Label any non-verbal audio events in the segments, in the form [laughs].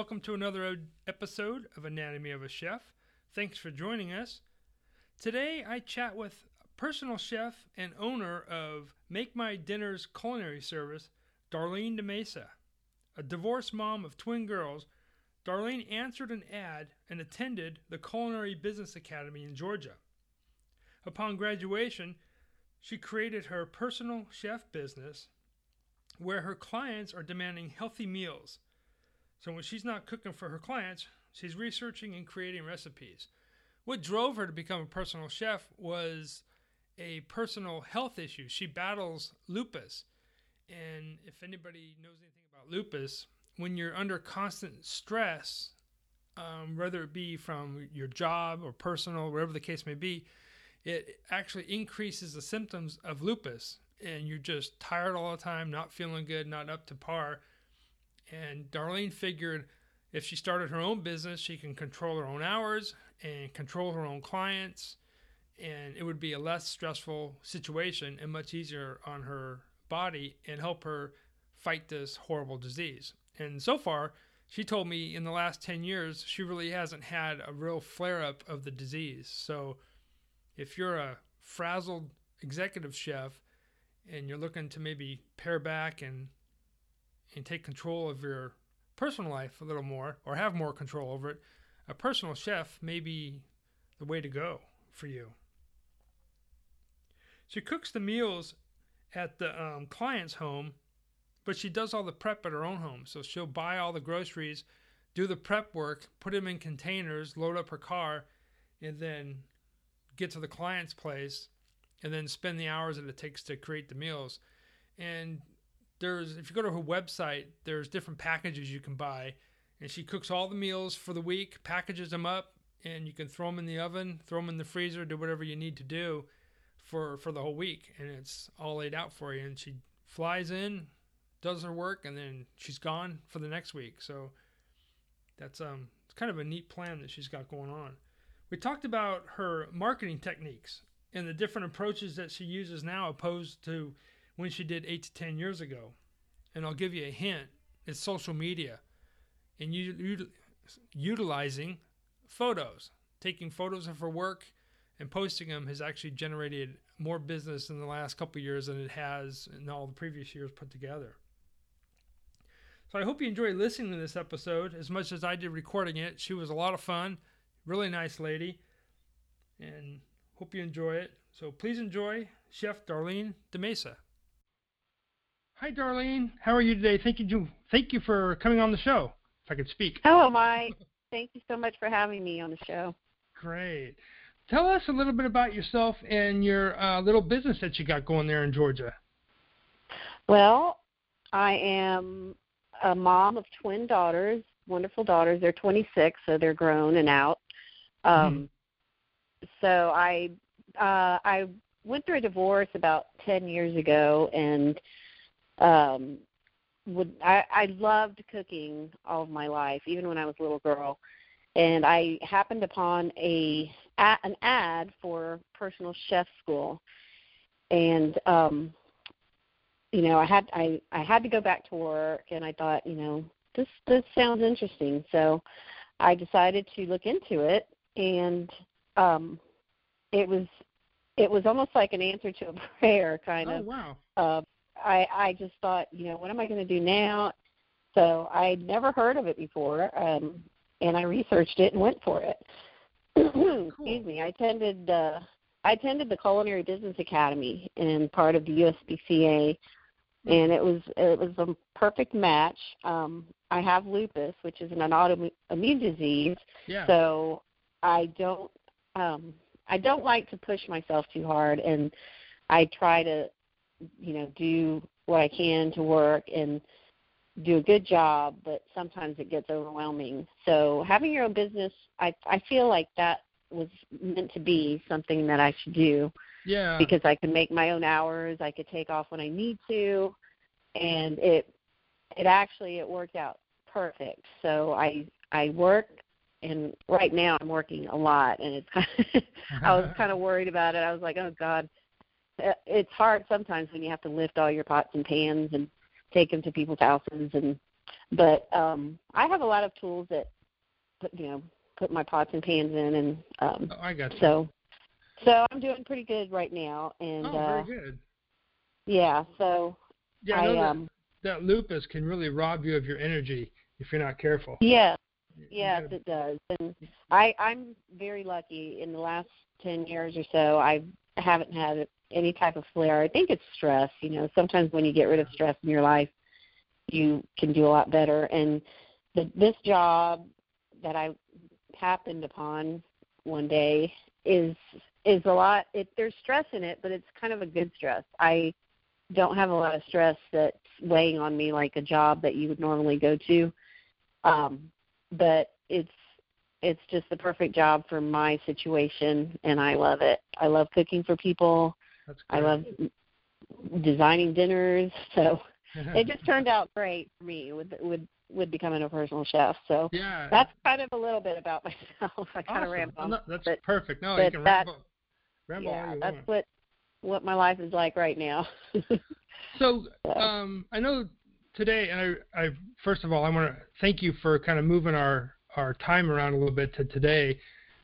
Welcome to another episode of Anatomy of a Chef. Thanks for joining us. Today I chat with personal chef and owner of Make My Dinners culinary service, Darlene DeMesa. A divorced mom of twin girls, Darlene answered an ad and attended the Culinary Business Academy in Georgia. Upon graduation, she created her personal chef business where her clients are demanding healthy meals. So when she's not cooking for her clients, she's researching and creating recipes. What drove her to become a personal chef was a personal health issue. She battles lupus. And if anybody knows anything about lupus, when you're under constant stress, um, whether it be from your job or personal, wherever the case may be, it actually increases the symptoms of lupus. And you're just tired all the time, not feeling good, not up to par. And Darlene figured if she started her own business, she can control her own hours and control her own clients and it would be a less stressful situation and much easier on her body and help her fight this horrible disease. And so far, she told me in the last 10 years, she really hasn't had a real flare up of the disease. So if you're a frazzled executive chef and you're looking to maybe pare back and and take control of your personal life a little more or have more control over it, a personal chef may be the way to go for you. She cooks the meals at the um, client's home, but she does all the prep at her own home. So she'll buy all the groceries, do the prep work, put them in containers, load up her car, and then get to the client's place and then spend the hours that it takes to create the meals. And there's if you go to her website, there's different packages you can buy. And she cooks all the meals for the week, packages them up, and you can throw them in the oven, throw them in the freezer, do whatever you need to do for for the whole week, and it's all laid out for you. And she flies in, does her work, and then she's gone for the next week. So that's um it's kind of a neat plan that she's got going on. We talked about her marketing techniques and the different approaches that she uses now opposed to when she did eight to ten years ago. And I'll give you a hint: it's social media, and utilizing photos, taking photos of her work and posting them has actually generated more business in the last couple years than it has in all the previous years put together. So I hope you enjoyed listening to this episode as much as I did recording it. She was a lot of fun, really nice lady, and hope you enjoy it. So please enjoy Chef Darlene DeMesa. Hi, Darlene. How are you today? Thank you, thank you for coming on the show. If I could speak. Hello, Mike. Thank you so much for having me on the show. Great. Tell us a little bit about yourself and your uh, little business that you got going there in Georgia. Well, I am a mom of twin daughters, wonderful daughters. They're 26, so they're grown and out. Um, mm-hmm. So I uh, I went through a divorce about 10 years ago, and um, would I, I loved cooking all of my life, even when I was a little girl. And I happened upon a an ad for personal chef school, and um, you know I had I I had to go back to work, and I thought you know this this sounds interesting, so I decided to look into it, and um, it was it was almost like an answer to a [laughs] prayer, kind oh, of. wow. Uh, I I just thought, you know, what am I going to do now? So I'd never heard of it before, um, and I researched it and went for it. [clears throat] excuse me, I attended uh, I attended the Culinary Business Academy and part of the USPCA, and it was it was a perfect match. Um, I have lupus, which is an autoimmune disease, yeah. so I don't um, I don't like to push myself too hard, and I try to you know do what I can to work and do a good job, but sometimes it gets overwhelming. So having your own business, I I feel like that was meant to be something that I should do. Yeah. Because I can make my own hours, I could take off when I need to, and it it actually it worked out perfect. So I I work and right now I'm working a lot and it's [laughs] kind of I was kind of worried about it. I was like, "Oh god, it's hard sometimes when you have to lift all your pots and pans and take them to people's houses and But um I have a lot of tools that put you know put my pots and pans in, and um Oh, I got you. so so I'm doing pretty good right now, and oh, uh very good. yeah, so Yeah, I I that, um that lupus can really rob you of your energy if you're not careful. yeah Yes, gotta- it does. And I, I'm very lucky. In the last ten years or so, I haven't had any type of flare. I think it's stress. You know, sometimes when you get rid of stress in your life, you can do a lot better. And the, this job that I happened upon one day is is a lot. It, there's stress in it, but it's kind of a good stress. I don't have a lot of stress that's weighing on me like a job that you would normally go to. Um, but it's it's just the perfect job for my situation and I love it. I love cooking for people. I love designing dinners. [laughs] So [laughs] it just turned out great for me with with with becoming a personal chef. So yeah. that's kind of a little bit about [laughs] myself. I kind awesome. of ramble. No, that's but- perfect. No, you can that- ramble, ramble yeah, that's want. what what my life is like right now. So, So. um, I know today, and I, I first of all, I want to thank you for kind of moving our our time around a little bit to today,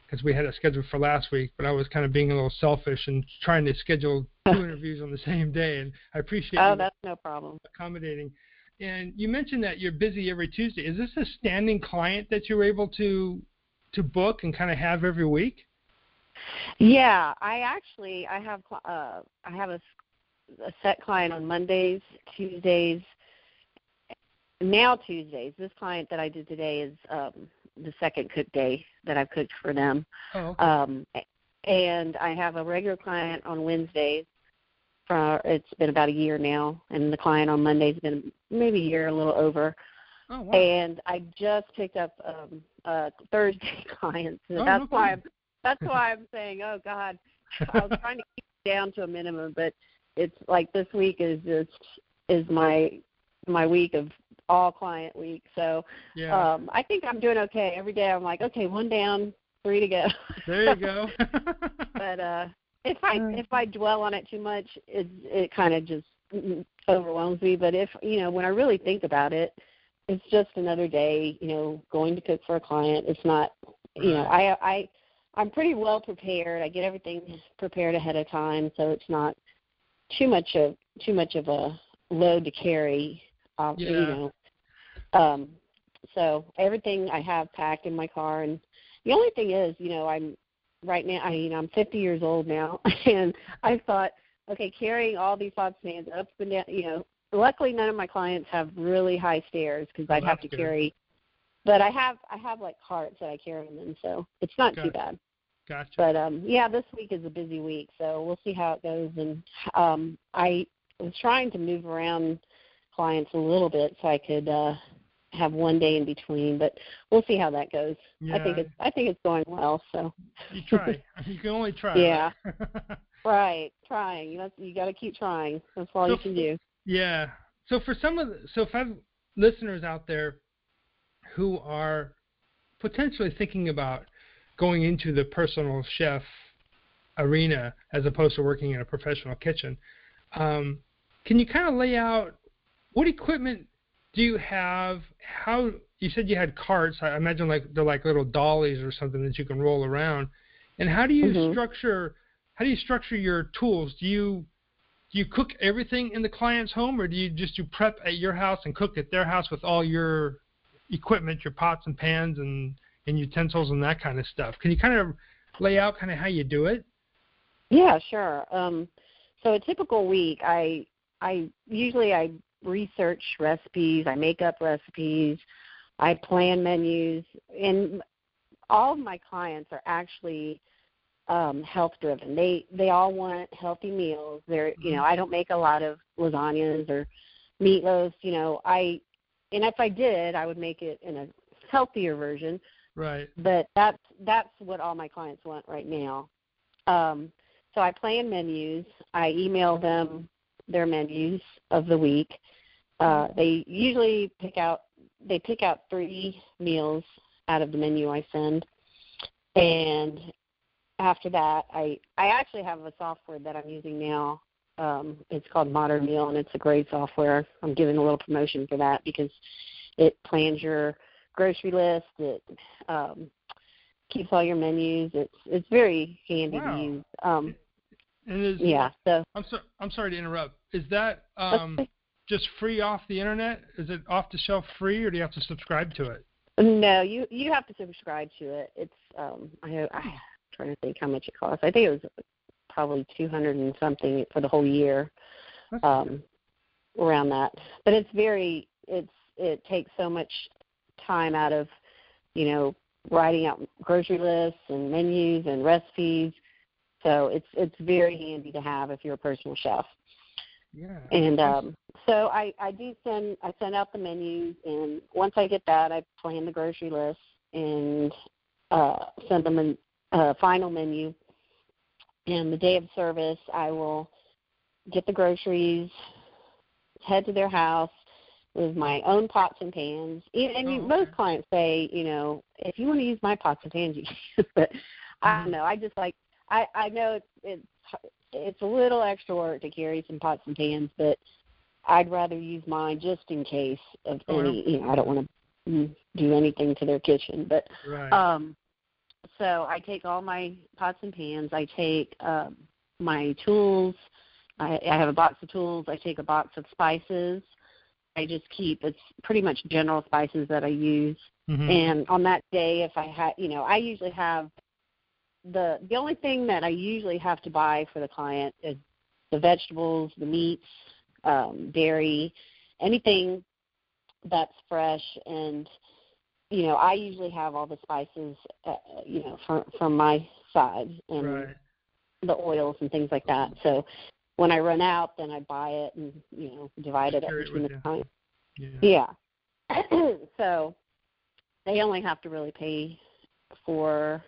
because we had it scheduled for last week, but I was kind of being a little selfish and trying to schedule two [laughs] interviews on the same day, and I appreciate oh, that's no problem. accommodating. And you mentioned that you're busy every Tuesday. Is this a standing client that you're able to to book and kind of have every week? Yeah, I actually I have uh I have a, a set client on Mondays, Tuesdays, now Tuesdays. This client that I did today is um the second cook day that I've cooked for them. Oh, okay. Um and I have a regular client on Wednesdays. For it's been about a year now, and the client on Monday's been maybe a year, a little over. oh wow. And I just picked up um a Thursday [laughs] client, so Oh, that's no why. I'm that's why I'm saying, oh God, I was trying to keep it down to a minimum, but it's like this week is just is my my week of all client week. So yeah. um I think I'm doing okay. Every day I'm like, okay, one down, three to go. there you go. [laughs] [laughs] but uh if I if I dwell on it too much, it it kind of just mm, overwhelms me. But if you know, when I really think about it, it's just another day. You know, going to cook for a client. It's not. You know, I I I'm pretty well prepared. I get everything prepared ahead of time, so it's not too much of too much of a load to carry. You Yeah. know, um, so everything I have packed in my car, and the only thing is, you know, I'm right now. I mean, I'm 50 years old now, [laughs] and I thought, okay, carrying all these pots and pans up and down. You know, luckily none of my clients have really high stairs because I'd have to good. carry. But I have I have like carts that I carry them in, so it's not Gotcha. too bad. gotcha. But um yeah, this week is a busy week, so we'll see how it goes. And um I was trying to move around clients a little bit so I could uh have one day in between, but we'll see how that goes. I think it's I think it's going well. So You try. you can only try. Yeah. [laughs] right? trying. You know, you got to keep trying. That's all you So- can do. yeah. So for some of the, so if I have listeners out there who are potentially thinking about going into the personal chef arena as opposed to working in a professional kitchen, um, can you kind of lay out what equipment do you have? How you said you had carts? I imagine like they're like little dollies or something that you can roll around. And how do you Mhm. structure? How do you structure your tools? Do you do you cook everything in the client's home, or do you just do prep at your house and cook at their house with all your equipment, your pots and pans and and utensils and that kind of stuff? Can you kind of lay out kind of how you do it? Yeah, sure. Um, so a typical week, I I usually I research recipes, I make up recipes, I plan menus, and all of my clients are actually um, health driven. They they all want healthy meals. They're you know I don't make a lot of lasagnas or meatloaf, You know I and if I did, I would make it in a healthier version Right. but that's that's what all my clients want right now. Um, so I plan menus. I email them their menus of the week. Uh, they usually pick out they pick out three meals out of the menu I send, and after that, I I actually have a software that I'm using now. Um, it's called Modern Meal, and it's a great software. I'm giving a little promotion for that because it plans your grocery list. It um, keeps all your menus. It's it's very handy Wow. to use. Um, And is yeah. So I'm so I'm sorry to interrupt. Is that um just free off the internet? Is it off the shelf free, or do you have to subscribe to it? no, you you have to subscribe to it. It's um, I I'm trying to think how much it costs. I think it was probably two hundred and something for the whole year. That's um, around that. But it's very it's it takes so much time out of you know writing out grocery lists and menus and recipes. So it's it's very handy to have if you're a personal chef. yeah. And um, so I I do send I send out the menus and once I get that I plan the grocery list and uh, send them a uh, final menu. And the day of service I will get the groceries, head to their house with my own pots and pans. And you, Oh, most clients say, you know, if you want to use my pots and pans, you can. [laughs] but I Mhm. don't know. I just like I I know it's it's it's a little extra work to carry some pots and pans, but I'd rather use mine just in case of Oh, any. You know, I don't want to do anything to their kitchen, but right. um, so I take all my pots and pans. I take um, my tools. I, I have a box of tools. I take a box of spices. I just keep it's pretty much general spices that I use. Mhm. And on that day, if I had, you know, I usually have the the only thing that I usually have to buy for the client is the vegetables, the meats, um, dairy, anything that's fresh and you know I usually have all the spices uh, you know from from my side and right. the oils and things like that. So when I run out, then I buy it and you know divide it up between the you. client. Yeah. Yeah. [clears throat] so they only have to really pay for,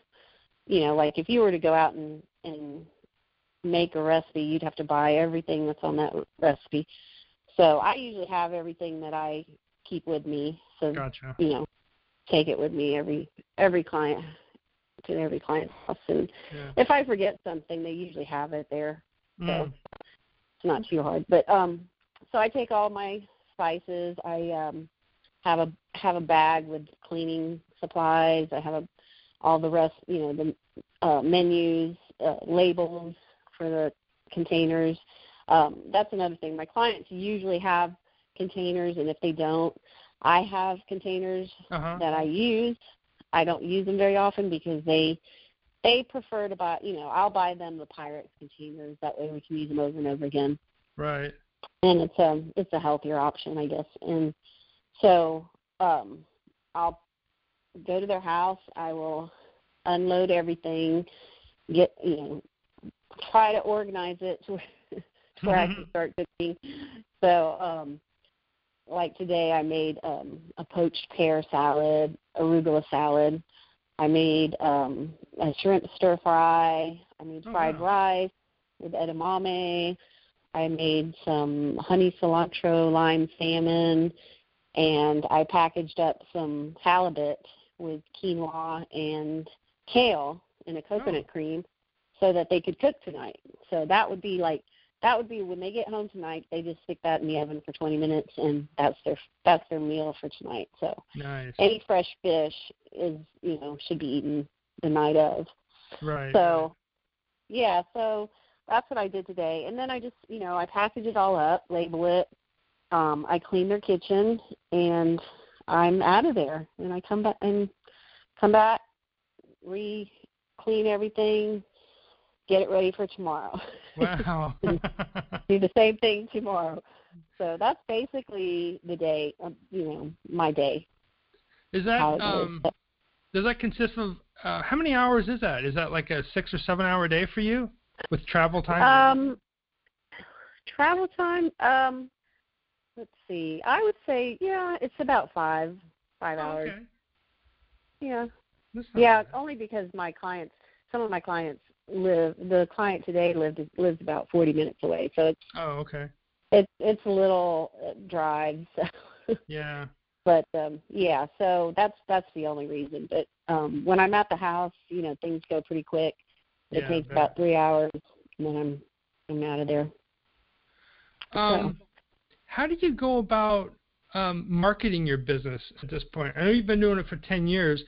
you know, like if you were to go out and and make a recipe, you'd have to buy everything that's on that recipe. So I usually have everything that I keep with me. So Gotcha. you know, take it with me every every client to every client's house. And Yeah. if I forget something, they usually have it there Mm. it's not too hard. But um so I take all my spices. I um have a have a bag with cleaning supplies. I have a all the rest, you know, the uh menus, uh, labels for the containers. Um that's another thing. My clients usually have containers and if they don't, I have containers Uh-huh. that I use. I don't use them very often because they they prefer to buy you know, I'll buy them the Pyrex containers that way we can use them over and over again. Right. And it's a it's a healthier option I guess. And so um I'll go to their house, I will unload everything, get you know try to organize it to [laughs] where, to where I can start cooking. So um like today I made um a poached pear salad, arugula salad. I made um a shrimp stir fry. I made Oh, fried wow. rice with edamame. I made some honey cilantro lime salmon and I packaged up some halibut with quinoa and kale in a coconut cream so that they could cook tonight. So that would be like that would be when they get home tonight, they just stick that in the oven for 20 minutes and that's their that's their meal for tonight. So Nice. any fresh fish is, you know, should be eaten the night of. Right. So, yeah, so that's what I did today. And then I just, you know, I package it all up, label it. Um, I clean their kitchen, and I'm out of there. And I come back and come back, re clean everything, get it ready for tomorrow. Wow. [laughs] Do the same thing tomorrow. So that's basically the day, um, you know, my day. is that um does that consist of uh how many hours is that? Is that like a 6 or 7 hour day for you with travel time? Um, travel time. Um, let's see. I would say, yeah, it's about five, five Oh, hours. okay. Yeah, yeah. bad. Only because my clients, some of my clients live. The client today lived lives about forty minutes away, so it's Oh, okay. it's it's a little uh, drive. [laughs] So, Yeah. but um, yeah, so that's that's the only reason. But um, when I'm at the house, you know, things go pretty quick. It Yeah, takes about three hours, and then I'm I'm out of there. Um, how do you go about um, marketing your business at this point? I know you've been doing it for 10 years.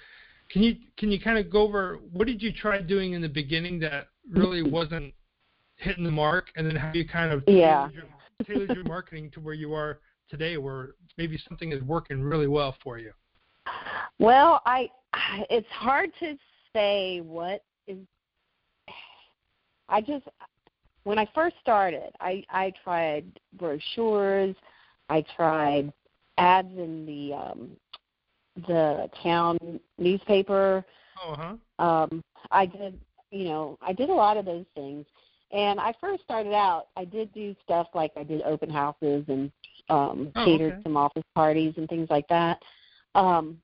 Can you can you kind of go over what did you try doing in the beginning that really [laughs] wasn't hitting the mark, and then how you kind of yeah. tailored, your, tailored your marketing to where you are today, where maybe something is working really well for you? Well, I it's hard to say what is. I just when I first started, I I tried brochures, I tried ads in the um the town newspaper. Oh, huh. Um I did, you know, I did a lot of those things. And I first started out, I did do stuff like I did open houses and um Oh, catered okay. some office parties and things like that. Um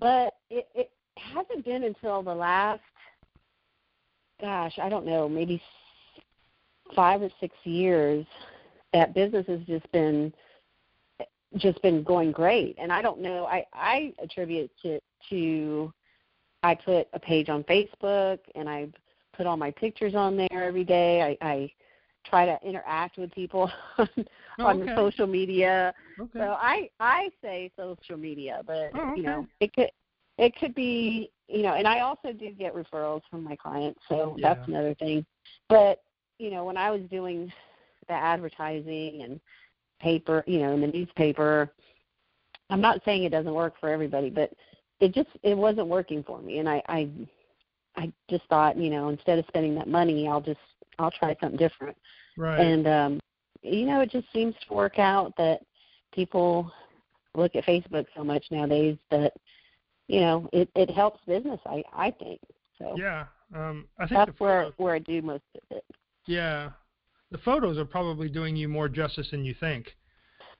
but it it hasn't been until the last gosh, I don't know, maybe five or six years that business has just been just been going great. And I don't know, I I attribute it to I put a page on Facebook and I put all my pictures on there every day. I I try to interact with people [laughs] on, Oh, on okay. social media. Okay. So I I say social media, but Oh, you know it could it could be you know, and I also do get referrals from my clients, so that's another thing. But you know, when I was doing the advertising and paper, you know, in the newspaper, I'm not saying it doesn't work for everybody, but it just it wasn't working for me, and I I I just thought, you know, instead of spending that money, I'll just I'll try something different right. and um you know it just seems to work out that people look at facebook so much nowadays that you know it it helps business i i think so yeah. Um, I think that's where where i do most of it yeah, the photos are probably doing you more justice than you think.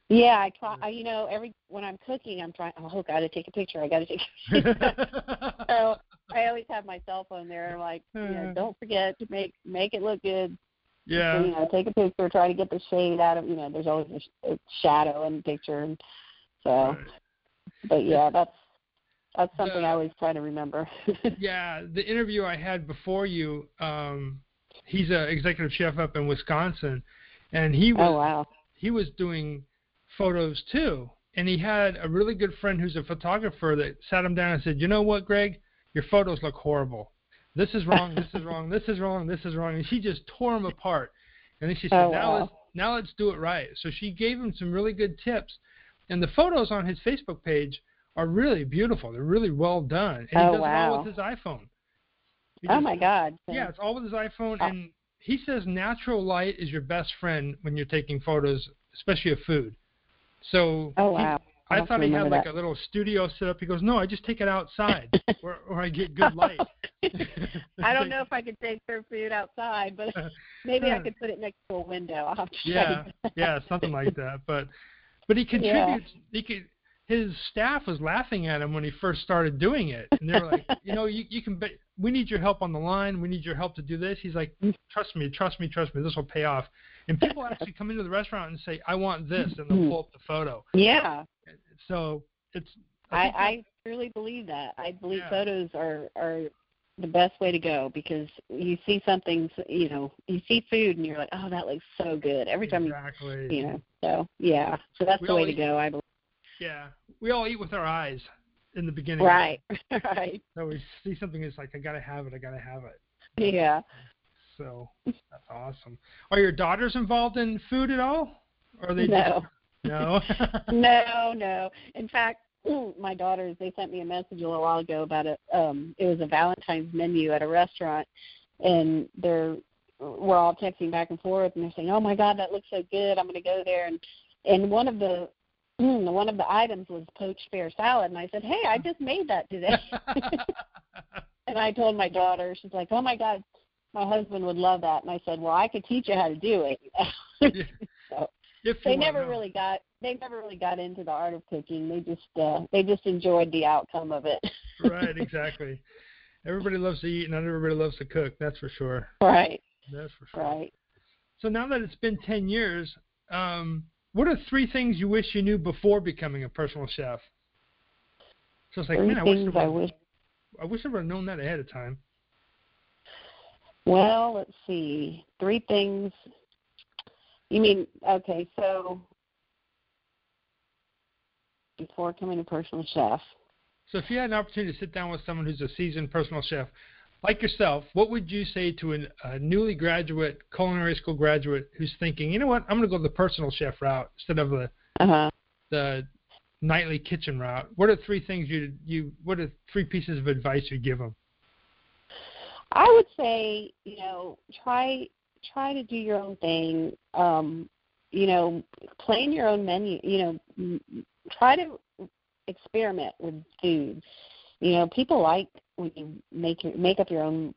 yeah i try I, you know every when i'm cooking i'm trying oh gotta take a picture i gotta take a [laughs] picture so i always have my cell phone there like you know Uh. don't forget to make make it look good yeah. So, you know, take a picture, try to get the shade out of, you know, there's always a, sh- a shadow in the picture, and so. Right. But yeah, that's that's something I always try to remember. [laughs] Yeah, the interview I had before you, um, he's an executive chef up in Wisconsin, and he oh, was oh wow. he was doing photos too, and he had a really good friend who's a photographer that sat him down and said, "You know what, Greg, your photos look horrible. This is wrong. This is wrong. This is wrong. This is wrong." And she just tore him apart. And then she said, Oh, "Now wow. let's now let's do it right." So she gave him some really good tips, and the photos on his Facebook page are really beautiful. They're really well done, and he Oh, does it all with his iPhone. He Oh my God. Yeah, it's all with his iPhone, Oh. and he says natural light is your best friend when you're taking photos, especially of food. So Oh he- wow. I'll I thought he had like that. a little studio set up. He goes, "No, I just take it outside, [laughs] where, where I get good light." [laughs] I don't know if I could take their food outside, but [laughs] maybe I could put it next to a window. I'll have to Yeah, yeah, something like that. But but he Yeah. contributes. He could. His staff was laughing at him when he first started doing it, and they were like, [laughs] "You know, you you can. Be, we need your help on the line. We need your help to do this." He's like, mm. "Trust me, trust me, trust me. This will pay off." And people actually come into the restaurant and say, "I want this," and they'll mm. pull up the photo. Yeah, So it's. I, that- I truly believe that. I believe Yeah. photos are are the best way to go because you see something, you know, you see food and you're like, oh, that looks so good every time you, exactly. you know. So yeah, so that's We the way to go. I believe. Yeah, we all eat with our eyes in the beginning. Right, [laughs] right. So we see something, it's like I gotta have it. I gotta have it. Yeah. So that's awesome. Are your daughters involved in food at all? Or are they No. just no? [laughs] [laughs] no, no. In fact, my daughters they sent me a message a little while ago about it. Um, it was a Valentine's menu at a restaurant, and they're we're all texting back and forth, and they're saying, "Oh my God, that looks so good! I'm going to go there." And and one of the one of the items was poached pear salad, and I said, "Hey, I just made that today." [laughs] and I told my daughter, she's like, "Oh my God." My husband would love that, and I said, "Well, I could teach you how to do it." Yeah. [laughs] so they never really got they never really got into the art of cooking. They just uh they just enjoyed the outcome of it. [laughs] right, exactly. Everybody loves to eat, and not everybody loves to cook. That's for sure. right, That's for sure. right. So now that it's been ten years, um, what are three things you wish you knew before becoming a personal chef? So it's like, Three man, I wish, I, would, wish I wish I would have known that ahead of time. well, let's see. Three things you mean okay, so before becoming a personal chef. So, if you had an opportunity to sit down with someone who's a seasoned personal chef, like yourself, what would you say to an, a newly graduate culinary school graduate who's thinking, you know what, I'm going to go the personal chef route instead of the uh-huh. the nightly kitchen route? What are three things you you what are three pieces of advice you give them? I would say, you know, try try to do your own thing. Um, you know, plan your own menu. You know, try to experiment with food. You know, people like when you make your, make up your own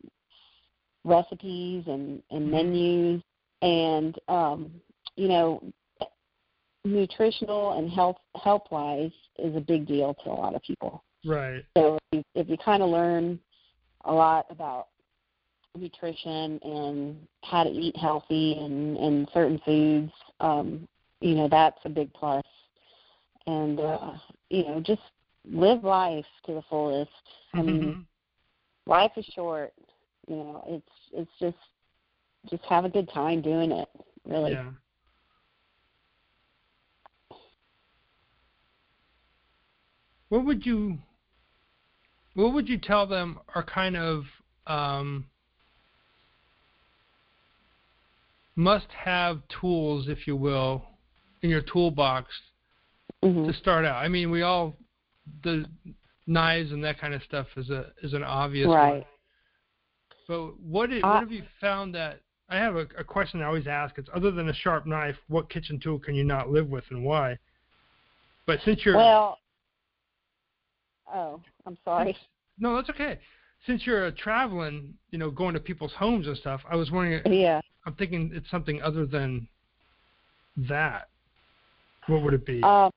recipes and and mm-hmm. menus, and um, you know, nutritional and health health wise is a big deal to a lot of people. Right. So if you, if you kind of learn a lot about nutrition and how to eat healthy and and certain foods, um, you know that's a big plus. And uh, you know, just live life to the fullest. I mean, mm-hmm. life is short. You know, it's it's just just have a good time doing it. Really. Yeah. What would you what would you tell them are kind of um, must have tools, if you will, in your toolbox mm-hmm. to start out? I mean, we all the knives and that kind of stuff is a is an obvious right. one. But what is, uh, what have you found that I have a, a question I always ask. It's other than a sharp knife, what kitchen tool can you not live with and why? But since you're well, oh, I'm sorry. No, that's okay. Since you're traveling, you know, going to people's homes and stuff, I was wondering. Yeah. I'm thinking it's something other than that. What would it be? Um,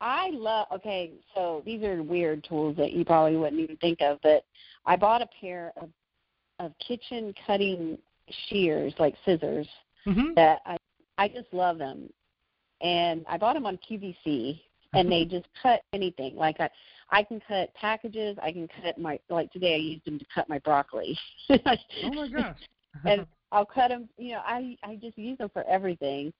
I love. Okay, so these are weird tools that you probably wouldn't even think of, but I bought a pair of of kitchen cutting shears, like scissors, mm-hmm. that I I just love them, and I bought them on QVC, and they just cut anything. Like I I can cut packages. I can cut my like today I used them to cut my broccoli. oh my [laughs] gosh! and I'll cut them. You know, I I just use them for everything,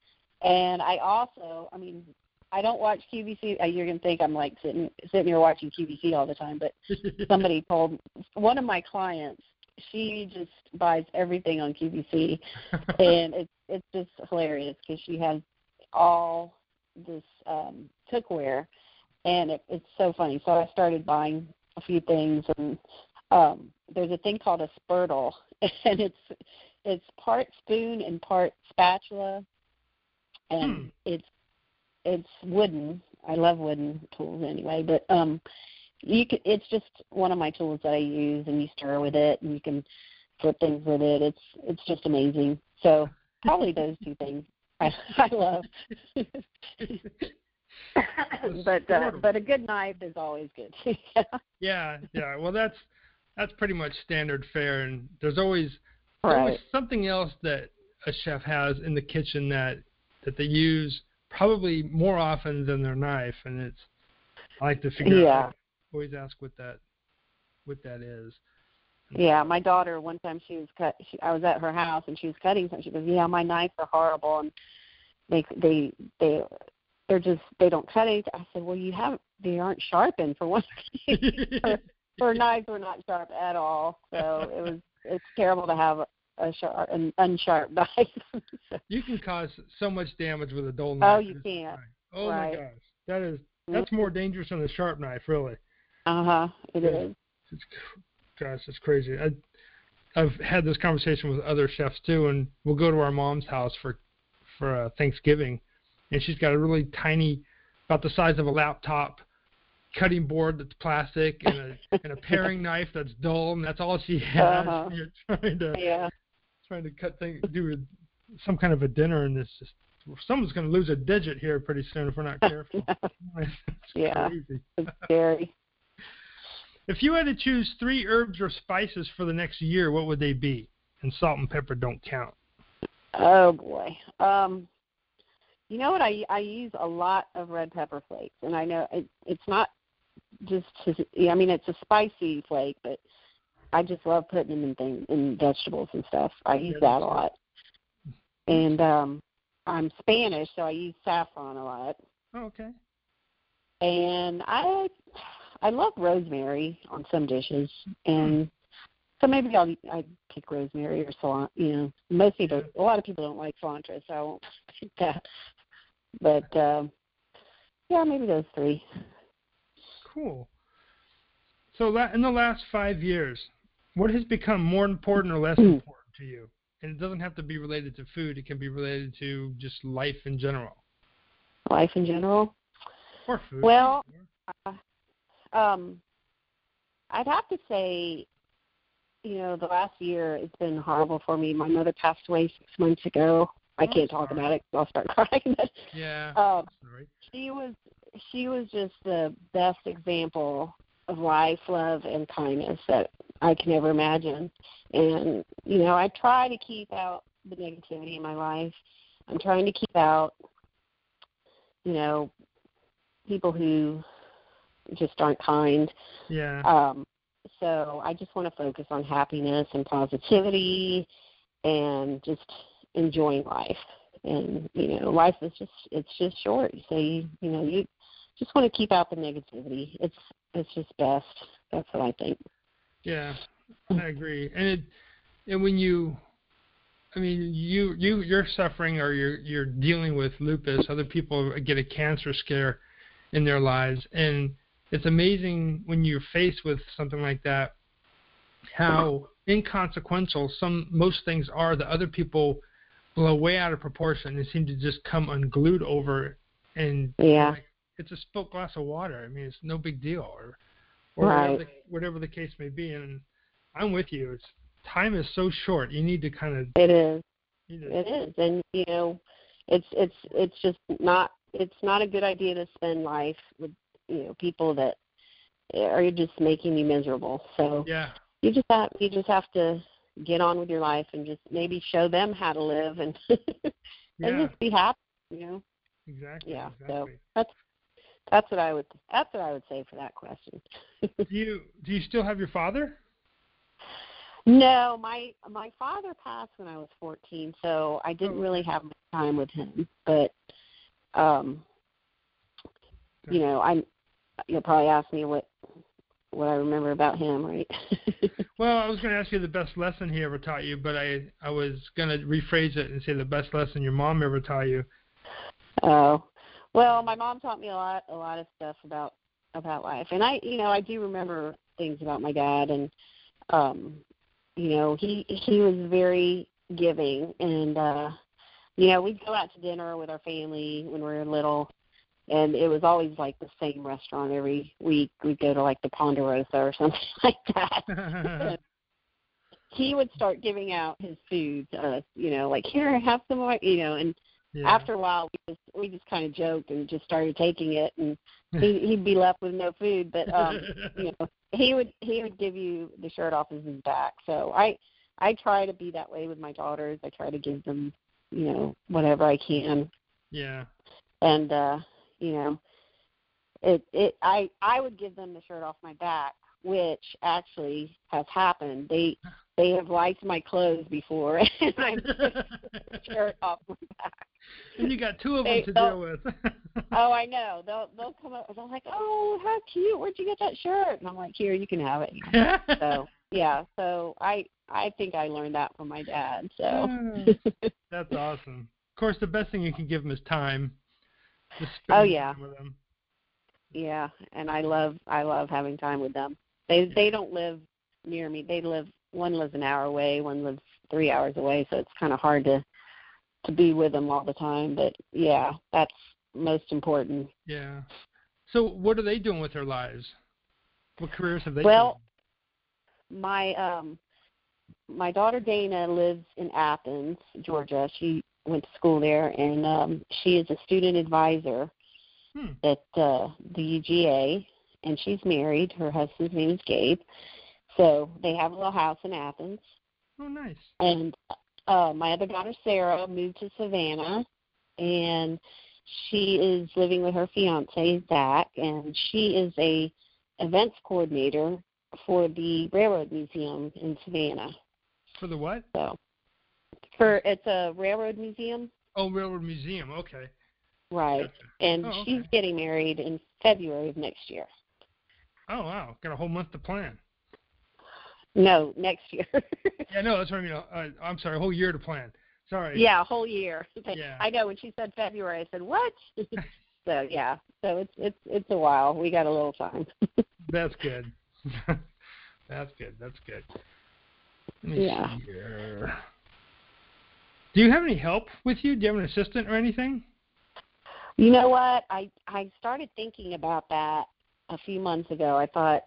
and I also, I mean, I don't watch QVC. Uh, you're gonna think I'm like sitting sitting here watching QVC all the time, but [laughs] somebody told one of my clients she just buys everything on QVC, [laughs] and it's it's just hilarious because she has all this um cookware, and it, it's so funny. So I started buying a few things, and um there's a thing called a spurtle, [laughs] and it's it's part spoon and part spatula, and hmm. it's it's wooden. I love wooden tools anyway, but um you can it's just one of my tools that I use and you stir with it and you can flip things with it. It's it's just amazing. So probably those two things [laughs] I I love. [laughs] but uh, but a good knife is always good. [laughs] yeah, yeah. yeah. Well, that's that's pretty much standard fare, and there's always there's right. always something else that a chef has in the kitchen that that they use probably more often than their knife, and it's I like to figure yeah. out. Always ask what that what that is. Yeah, my daughter one time she was cut. She, I was at her house and she was cutting something. She goes, "Yeah, my knives are horrible and they they they they're just they don't cut anything." I said, "Well, you have they aren't sharpened for one thing. [laughs] her, her knives were not sharp at all, so it was it's terrible to have a sharp, an unsharp [laughs] knife. you can cause so much damage with a dull oh, knife. Oh, you can. Oh right. my gosh, that is that's more dangerous than a sharp knife, really. Uh huh. It it's, is. It's, gosh, it's crazy. I, I've had this conversation with other chefs too, and we'll go to our mom's house for for uh, Thanksgiving, and she's got a really tiny, about the size of a laptop, cutting board that's plastic and a [laughs] and a paring knife that's dull, and that's all she has. [laughs] Uh-huh. You're trying to yeah trying to cut things, do some kind of a dinner, and it's just someone's going to lose a digit here pretty soon if we're not careful. [laughs] [laughs] yeah, crazy. it's scary. [laughs] If you had to choose three herbs or spices for the next year, what would they be? And salt and pepper don't count. Oh boy. Um you know what I I use a lot of red pepper flakes and I know it it's not just to, I mean it's a spicy flake but I just love putting them in things in vegetables and stuff. I use that a lot. And um I'm Spanish, so I use saffron a lot. Oh, okay. and I I love rosemary on some dishes, and so maybe I'll I pick rosemary or cilantro. You know, most people, a lot of people don't like cilantro, so I won't [laughs] pick that. But um, yeah, maybe those three. Cool. So in the last five years, what has become more important or less important to you? And it doesn't have to be related to food. It can be related to just life in general. Life in general. Or food. Well, uh, um, I'd have to say, you know, the last year it's been horrible for me. My mother passed away six months ago. I Oh, can't talk sorry. about it I'll start [laughs] crying. But yeah. um, Sorry. she was she was just the best example of life, love, and kindness that I can ever imagine. And you know, I try to keep out the negativity in my life. I'm trying to keep out, you know, people who just aren't kind. Yeah. Um, so I just want to focus on happiness and positivity and just enjoying life. And you know, life is just it's just short. So you you know you just want to keep out the negativity. It's it's just best. That's what I think. Yeah, I [laughs] agree. And it, and when you, I mean, you you you're suffering or you're you're dealing with lupus. Other people get a cancer scare in their lives, and it's amazing when you're faced with something like that, how inconsequential some most things are that other people blow way out of proportion and seem to just come unglued over and Yeah. like, it's a spilt glass of water. I mean, it's no big deal, or or Right. whatever, the, whatever the case may be. And I'm with you. It's time is so short. You need to kind of It is. It is, and you know, it's it's it's just not it's not a good idea to spend life with you know people that are just making you miserable. So yeah, you just have you just have to get on with your life and just maybe show them how to live and [laughs] and yeah, just be happy. You know, exactly. yeah. exactly. So that's that's what I would that's what I would say for that question. do you do you still have your father? No, my my father passed when I was 14, so I didn't Oh. really have much time with him. But um you know, I'm you'll probably ask me what what I remember about him, right? [laughs] Well, I was going to ask you the best lesson he ever taught you, but I I was going to rephrase it and say the best lesson your mom ever taught you. Oh, well, my mom taught me a lot, a lot of stuff about about life, and I, you know, I do remember things about my dad, and um, you know, he he was very giving, and uh, you know, we'd go out to dinner with our family when we were little, and it was always like the same restaurant every week. We'd go to like the Ponderosa or [laughs] something like that. [laughs] he would start giving out his food to us, you know, like here, have some, of my-" you know, and yeah. after a while we just we just kind of joked and just started taking it and he [laughs] he'd be left with no food but um [laughs] you know he would he would give you the shirt off of his back so i i try to be that way with my daughters i try to give them you know whatever i can yeah. and uh you know it it i i would give them the shirt off my back which actually has happened they they have liked my clothes before [laughs] and [laughs] i took the shirt off my back and you got two of them They- to deal with. [laughs] Oh, I know. They'll they'll come up. And they're like, "Oh, how cute! Where'd you get that shirt?" And I'm like, "Here, you can have it." So yeah. So I I think I learned that from my dad. So hmm. That's awesome. Of course, the best thing you can give them is time. Oh, yeah. time yeah, and I love I love having time with them. They they don't live near me. They live one lives an hour away, one lives three hours away. So it's kind of hard to to be with them all the time. But yeah, that's most important. Yeah. So, what are they doing with their lives? What careers have they? Well, my um my daughter Dana lives in Athens, Georgia. She went to school there and um she is a student advisor Hmm. at uh the UGA and she's married. Her husband's name is Gabe. So they have a little house in Athens. Oh, nice. And uh my other daughter Sarah moved to Savannah and she is living with her fiance Zach and she is a events coordinator for the Railroad Museum in Savannah. For the what? So for it's a railroad museum. Oh, Railroad Museum. Okay. Right. Gotcha. And Oh, okay. she's getting married in February of next year. Oh wow, got a whole month to plan. No, next year. [laughs] Yeah, no, that's what I mean. Uh, I'm sorry, a whole year to plan. Sorry. yeah, a whole year. [laughs] Yeah. I know when she said February, I said, "What?" [laughs] so, yeah. So it's it's it's a while. We got a little time. That's good. that's good. That's good. Let me Yeah. see here. Do you have any help with you? Do you have an assistant or anything? You know what? I I started thinking about that a few months ago. I thought,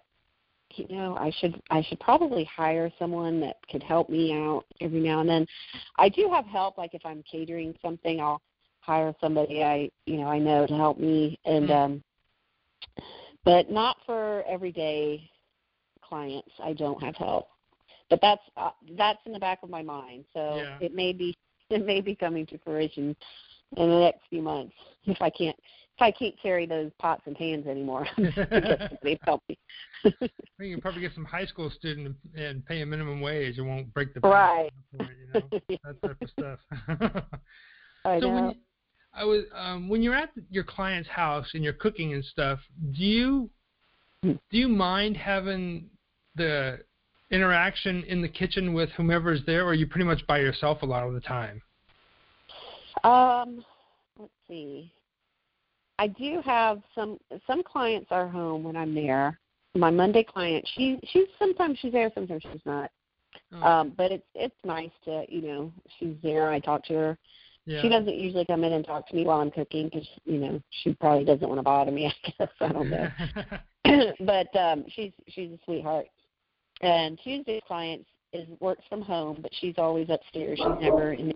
you know, I should I should probably hire someone that could help me out every now and then. I do have help like if I'm catering something, I'll hire somebody I, you know, I know to help me and Mhm. um but not for everyday clients. I don't have help. But that's uh, that's in the back of my mind. So Yeah. it may be [laughs] it may be coming to fruition in the next few months if I can't I can't carry those pots and pans anymore. [laughs] To [laughs] help me. [laughs] I think you can probably get some high school student and pay a minimum wage. It won't break the Right. You know, that type of stuff. I so know. when you, I was um, when you're at your client's house and you're cooking and stuff, do you Hmm. do you mind having the interaction in the kitchen with whomever's there, or are you pretty much by yourself a lot of the time? Um, let's see. I do have some some clients are home when I'm there. My Monday client, she she's sometimes she's there, sometimes she's not. Oh, Um, but it's it's nice to you know she's there. I talk to her. yeah. She doesn't usually come in and talk to me while I'm cooking because you know she probably doesn't want to bother me. [laughs] I guess I don't know. [laughs] [clears throat] but um she's she's a sweetheart. And Tuesday's clients is works from home, but she's always upstairs. She's never in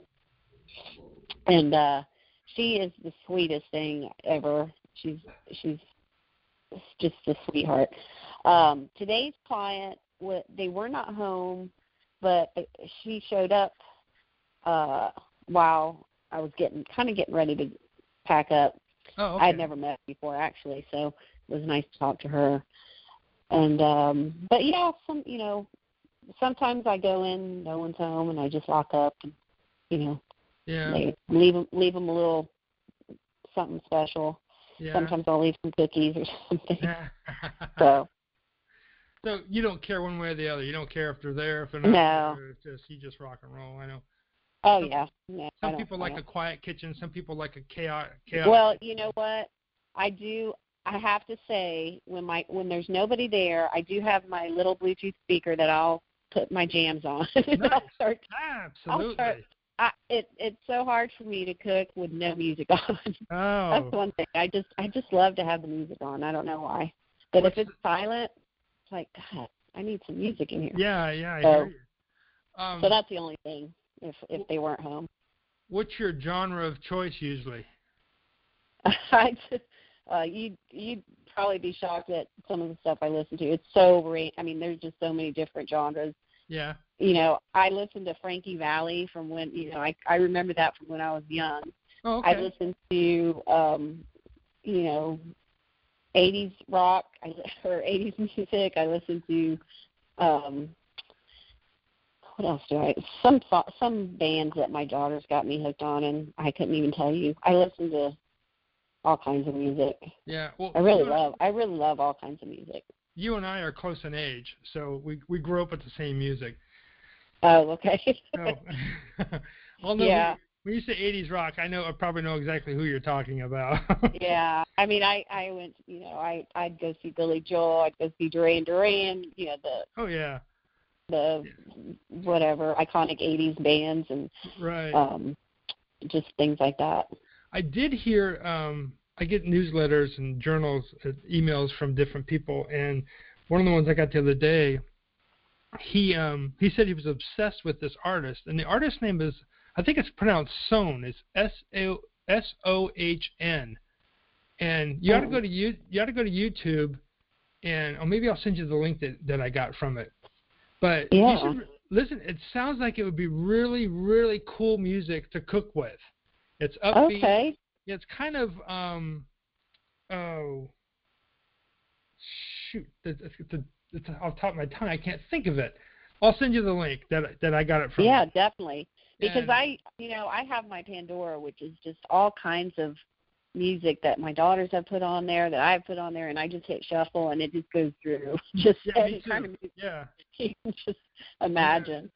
and uh she is the sweetest thing ever. She's she's just a sweetheart. Um today's client they were not home, but she showed up uh while I was getting kind of getting ready to pack up oh, okay. I'd never met her before actually, so it was nice to talk to her. And um but yeah, some you know, sometimes I go in, no one's home, and I just lock up and you know, yeah. they leave them a little something special. yeah. Sometimes I'll leave some cookies or something. Yeah. [laughs] So So you don't care one way or the other. You don't care if they're there, if they're not. No. there. It's just you just rock and roll. I know. oh Some- yeah, no, Some people like a quiet kitchen. Some people like a chaos. chaos. Well, you know what? I do. I have to say, when my when there's nobody there, I do have my little Bluetooth speaker that I'll put my jams on. [laughs] I'll start Absolutely. start- I, it it's so hard for me to cook with no music [laughs] on. Oh. That's one thing. I just I just love to have the music on. I don't know why, but What's if it's silent, it's like God, I need some music in here. Yeah, yeah, I So-. Um, So that's the only thing. If if they weren't home, what's your genre of choice usually? [laughs] I just, uh, you you'd probably be shocked at some of the stuff I listen to. It's so ra- I mean, there's just so many different genres. Yeah. You know, I listened to Frankie Valli from when you know I I remember that from when I was young. Oh, I okay. listen to um you know 80s rock I, [laughs] or 80s music. I listen to um what else do I some so- some bands that my daughter's got me hooked on and I couldn't even tell you. I listen to all kinds of music. yeah. Well, I really love I really love all kinds of music. You and I are close in age, so we we grew up with the same music. Oh, okay. [laughs] So, [laughs] well, no, Yeah. when you say 80s rock, I know I probably know exactly who you're talking about. [laughs] yeah. I mean I I went you know, I I'd go see Billy Joel, I'd go see Duran Duran, you know, the Oh yeah. the whatever iconic 80s bands and Right. um just things like that. I did hear um I get newsletters and journals uh, emails from different people and one of the ones I got the other day he um he said he was obsessed with this artist and the artist's name is I think it's pronounced Sohn it's S O S O H N and you ought to Oh. go to you you ought to go to YouTube and or maybe I'll send you the link that that I got from it but you Yeah. should listen it sounds like it would be really really cool music to cook with it's upbeat Okay. yeah, it's kind of um oh shoot, it's, it's, it's, off the top of my tongue. I can't think of it. I'll send you the link that that I got it from. Yeah, definitely. Because And- I, you know, I have my Pandora, which is just all kinds of music that my daughters have put on there, that I've put on there, and I just hit shuffle, and it just goes through [laughs] just Yeah, any kind of music Yeah. [laughs] you can just imagine.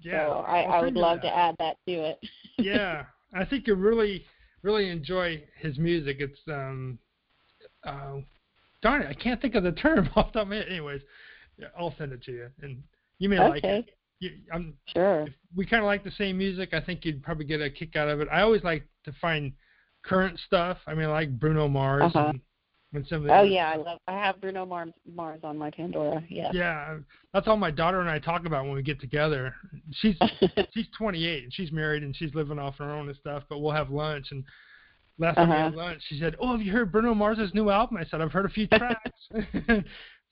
Yeah. so I, I would love that. to add that to it. [laughs] yeah, I think you'll really, really enjoy his music. It's um, uh, darn it, I can't think of the term [laughs] off the top of my head. Anyways, yeah, I'll send it to you, and you may like it. You, I'm, Sure. if we kind of like the same music, I think you'd probably get a kick out of it. I always like to find current stuff. I mean, I like Bruno Mars Uh-huh. and, and some of the Oh yeah, I love. I have Bruno Mars Mars on my Pandora. Yeah. Yeah, that's all my daughter and I talk about when we get together. She's [laughs] she's 28 and she's married and she's living off her own and stuff. But we'll have lunch and last time we had Uh-huh. lunch, she said, "Oh, have you heard Bruno Mars's new album?" I said, "I've heard a few tracks." [laughs]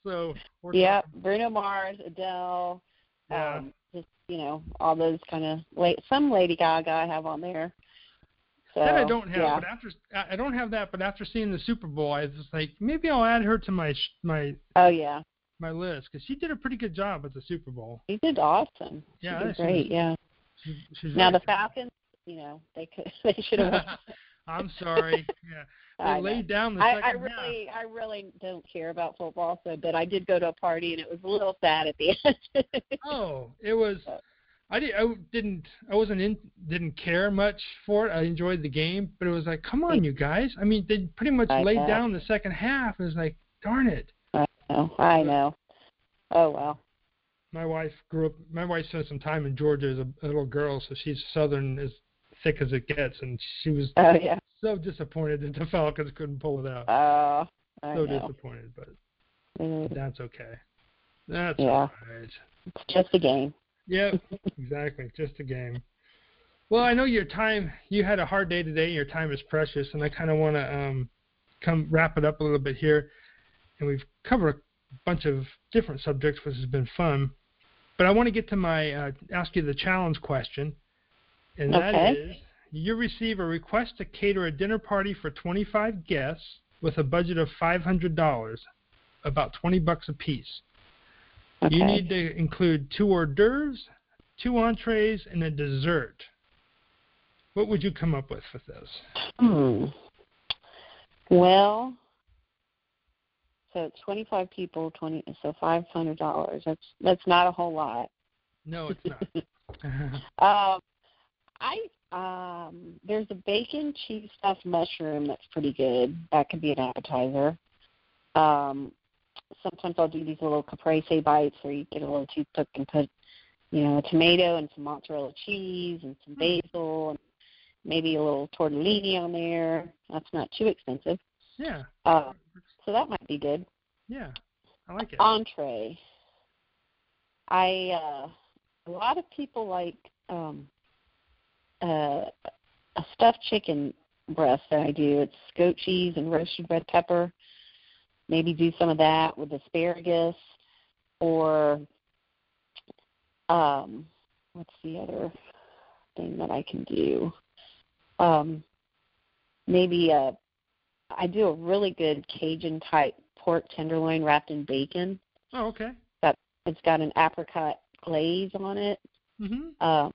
so we're yeah, Bruno Mars, Adele, Yeah. um, just you know all those kind of late. Some Lady Gaga I have on there. So, that I don't have, yeah. but after I don't have that, but after seeing the Super Bowl, I was like, maybe I'll add her to my sh- my Oh yeah, my list because she did a pretty good job at the Super Bowl. he did awesome. Yeah, he did she great. was- yeah. She, she's Now the. Falcons, you know, they could [laughs] they should have. [laughs] I'm sorry. [laughs] Yeah, I they laid down the I, second I half. really, I really don't care about football, so but I did go to a party and it was a little sad at the [laughs] end. Oh, it was. I, did, I didn't. I wasn't in. Didn't care much for it. I enjoyed the game, but it was like, come on, you guys. I mean, they pretty much I laid know. down the second half. It was like, darn it. I know. I know. Oh well. My wife grew up. My wife spent some time in Georgia as a, a little girl, so she's southern as thick as it gets, and she was Oh yeah. so disappointed that the Falcons couldn't pull it out. Oh, I so know. disappointed, but Mm, that's okay. That's Yeah. all right. It's just a game. Yep, [laughs] exactly. Just a game. Well, I know your time. You had a hard day today. Your time is precious, and I kind of want to um, come wrap it up a little bit here. And we've covered a bunch of different subjects, which has been fun. But I want to get to my uh, ask you the challenge question, and that Okay. is: you receive a request to cater a dinner party for 25 guests with a budget of $500, about 20 bucks a piece. Okay. You need to include two hors d'oeuvres, two entrees, and a dessert. What would you come up with with this? Hmm. Well, so it's twenty-five people, twenty, so five hundred dollars. That's that's not a whole lot. No, it's not. [laughs] [laughs] Um, I um, there's a bacon cheese stuffed mushroom that's pretty good. That could be an appetizer. Um, sometimes I'll do these little caprese bites where you get a little toothpick and put, you know, a tomato and some mozzarella cheese and some basil and maybe a little tortellini on there. That's not too expensive. yeah, Uh, so that might be good. yeah, I like it. Entree. I uh a lot of people like um uh a stuffed chicken breast that I do. It's goat cheese and roasted red pepper. Maybe do some of that with asparagus or um what's the other thing that I can do? Um maybe uh I do a really good Cajun type pork tenderloin wrapped in bacon. Oh, okay. That It's got an apricot glaze on it. Mm-hmm. Uh,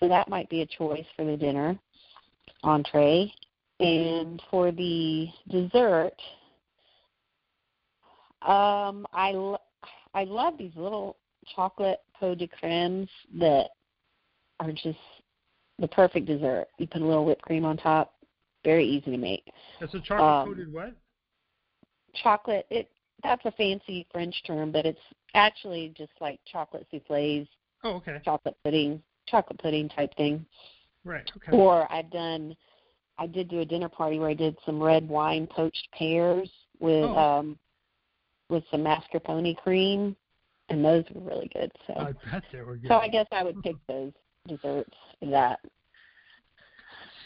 so that might be a choice for the dinner entree. And for the dessert, um, I lo- I love these little chocolate pot de cremes that are just the perfect dessert. You put a little whipped cream on top. Very easy to make. It's a chocolate coated what? Chocolate. It that's a fancy French term, but it's actually just like chocolate souffles Oh, okay. chocolate pudding, chocolate pudding type thing. Right. Okay. Or I've done, I did do a dinner party where I did some red wine poached pears with Oh. um with some mascarpone cream, and those were really good. So, I bet they were good. so I guess I would pick those desserts for that.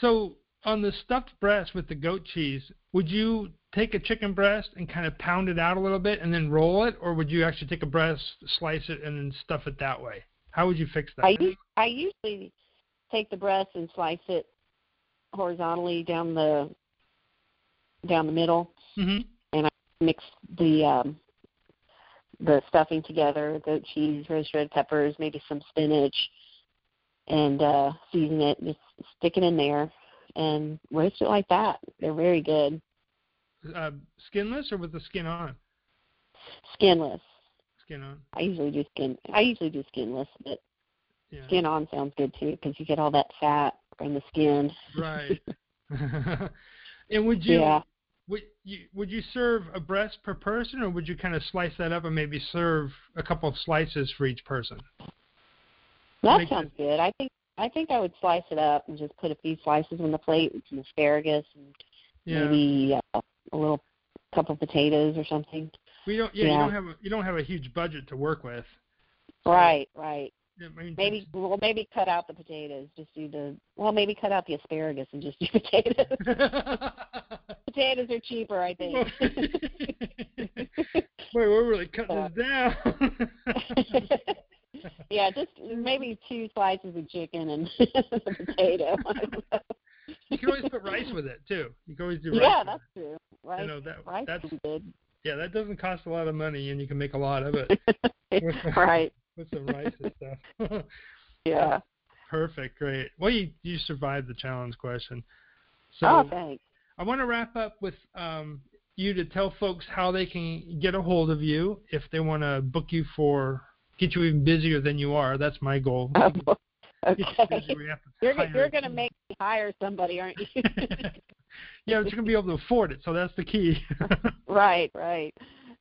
So on the stuffed breast with the goat cheese, would you take a chicken breast and kind of pound it out a little bit and then roll it, or would you actually take a breast, slice it, and then stuff it that way? How would you fix that? I I usually take the breast and slice it horizontally down the down the middle. hmm and I mix the um the stuffing together, goat cheese, roasted red peppers, maybe some spinach, and uh season it. Just stick it in there, and roast it like that. They're very good. Uh, skinless or with the skin on? Skinless. Skin on. I usually do skin. I usually do skinless, but Yeah. skin on sounds good too because you get all that fat from the skin. Right. [laughs] [laughs] and would you Yeah. would you would you serve a breast per person, or would you kind of slice that up and maybe serve a couple of slices for each person? That Makes sounds good. I think I think I would slice it up and just put a few slices on the plate with some asparagus and Yeah. maybe uh, a little couple of potatoes or something. We don't. Yeah, You don't have a, you don't have a huge budget to work with. So, Right, right. I mean, Maybe well maybe cut out the potatoes. Just do the well maybe cut out the asparagus and just do [laughs] potatoes. [laughs] potatoes are cheaper, I think. Wait, [laughs] we're really cutting this down. yeah, just maybe two slices of chicken and a potato. you can always put rice with it too. You can always do rice. yeah, that's true. Rice, You know that rice that's would good. Yeah, that doesn't cost a lot of money, and you can make a lot of it [laughs] right. [laughs] with some rice and stuff. [laughs] Yeah. Perfect, great. Well, you you survived the challenge question. So oh, thanks. I want to wrap up with um, you to tell folks how they can get a hold of you if they want to book you for get you even busier than you are. That's my goal. Okay. You you're, you're going to make me hire somebody, aren't you? Yeah, but you're gonna be able to afford it, so that's the key. [laughs] right, right.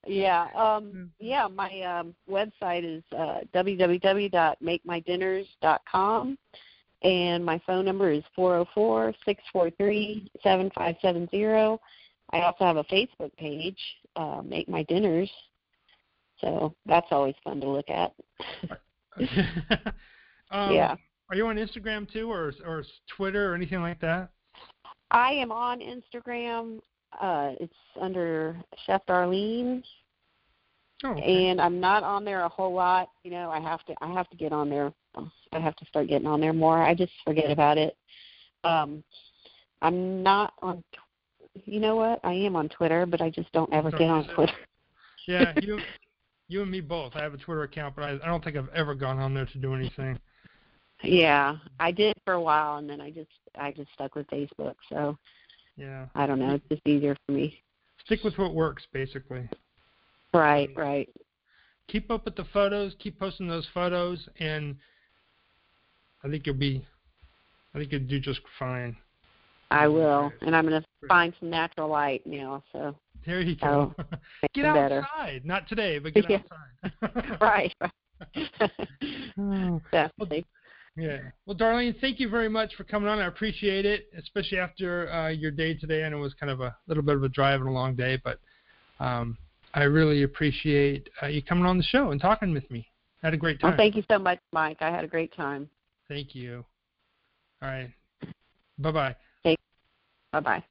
Yeah. Um Mm. yeah, my um website is uh www.makemydinners.com and my phone number is 404-643-7570. I also have a Facebook page, uh Make My Dinners. So that's always fun to look at. [laughs] [laughs] um, yeah. Are you on Instagram too, or or Twitter or anything like that? I am on Instagram. Uh it's under Chef Darlene Oh, okay. and I'm not on there a whole lot. You know, I have to I have to get on there. I have to start getting on there more. I just forget about it. Um I'm not on you know what? I am on Twitter, but I just don't ever get on. Twitter. yeah, [laughs] you you and me both. I have a Twitter account, but I, I don't think I've ever gone on there to do anything. Yeah, I did for a while and then I just I just stuck with Facebook. So, Yeah, I don't know, it's just easier for me. stick with what works, basically. Right, right. Keep up with the photos. Keep posting those photos, and I think you'll be. I think you'll do just fine. I will. And I'm going to find some natural light now, so There you go. make oh, [laughs] get it better. outside. Not today, but [laughs] get Yeah. outside. [laughs] right. Oh, Definitely. Yeah. Well, Darlene, thank you very much for coming on. I appreciate it, especially after uh, your day today. I know it was kind of a little bit of a drive and a long day, but um, I really appreciate uh, you coming on the show and talking with me. had a great time. Well, thank you so much, Mike. I had a great time. Thank you. All right. Bye bye. Bye bye.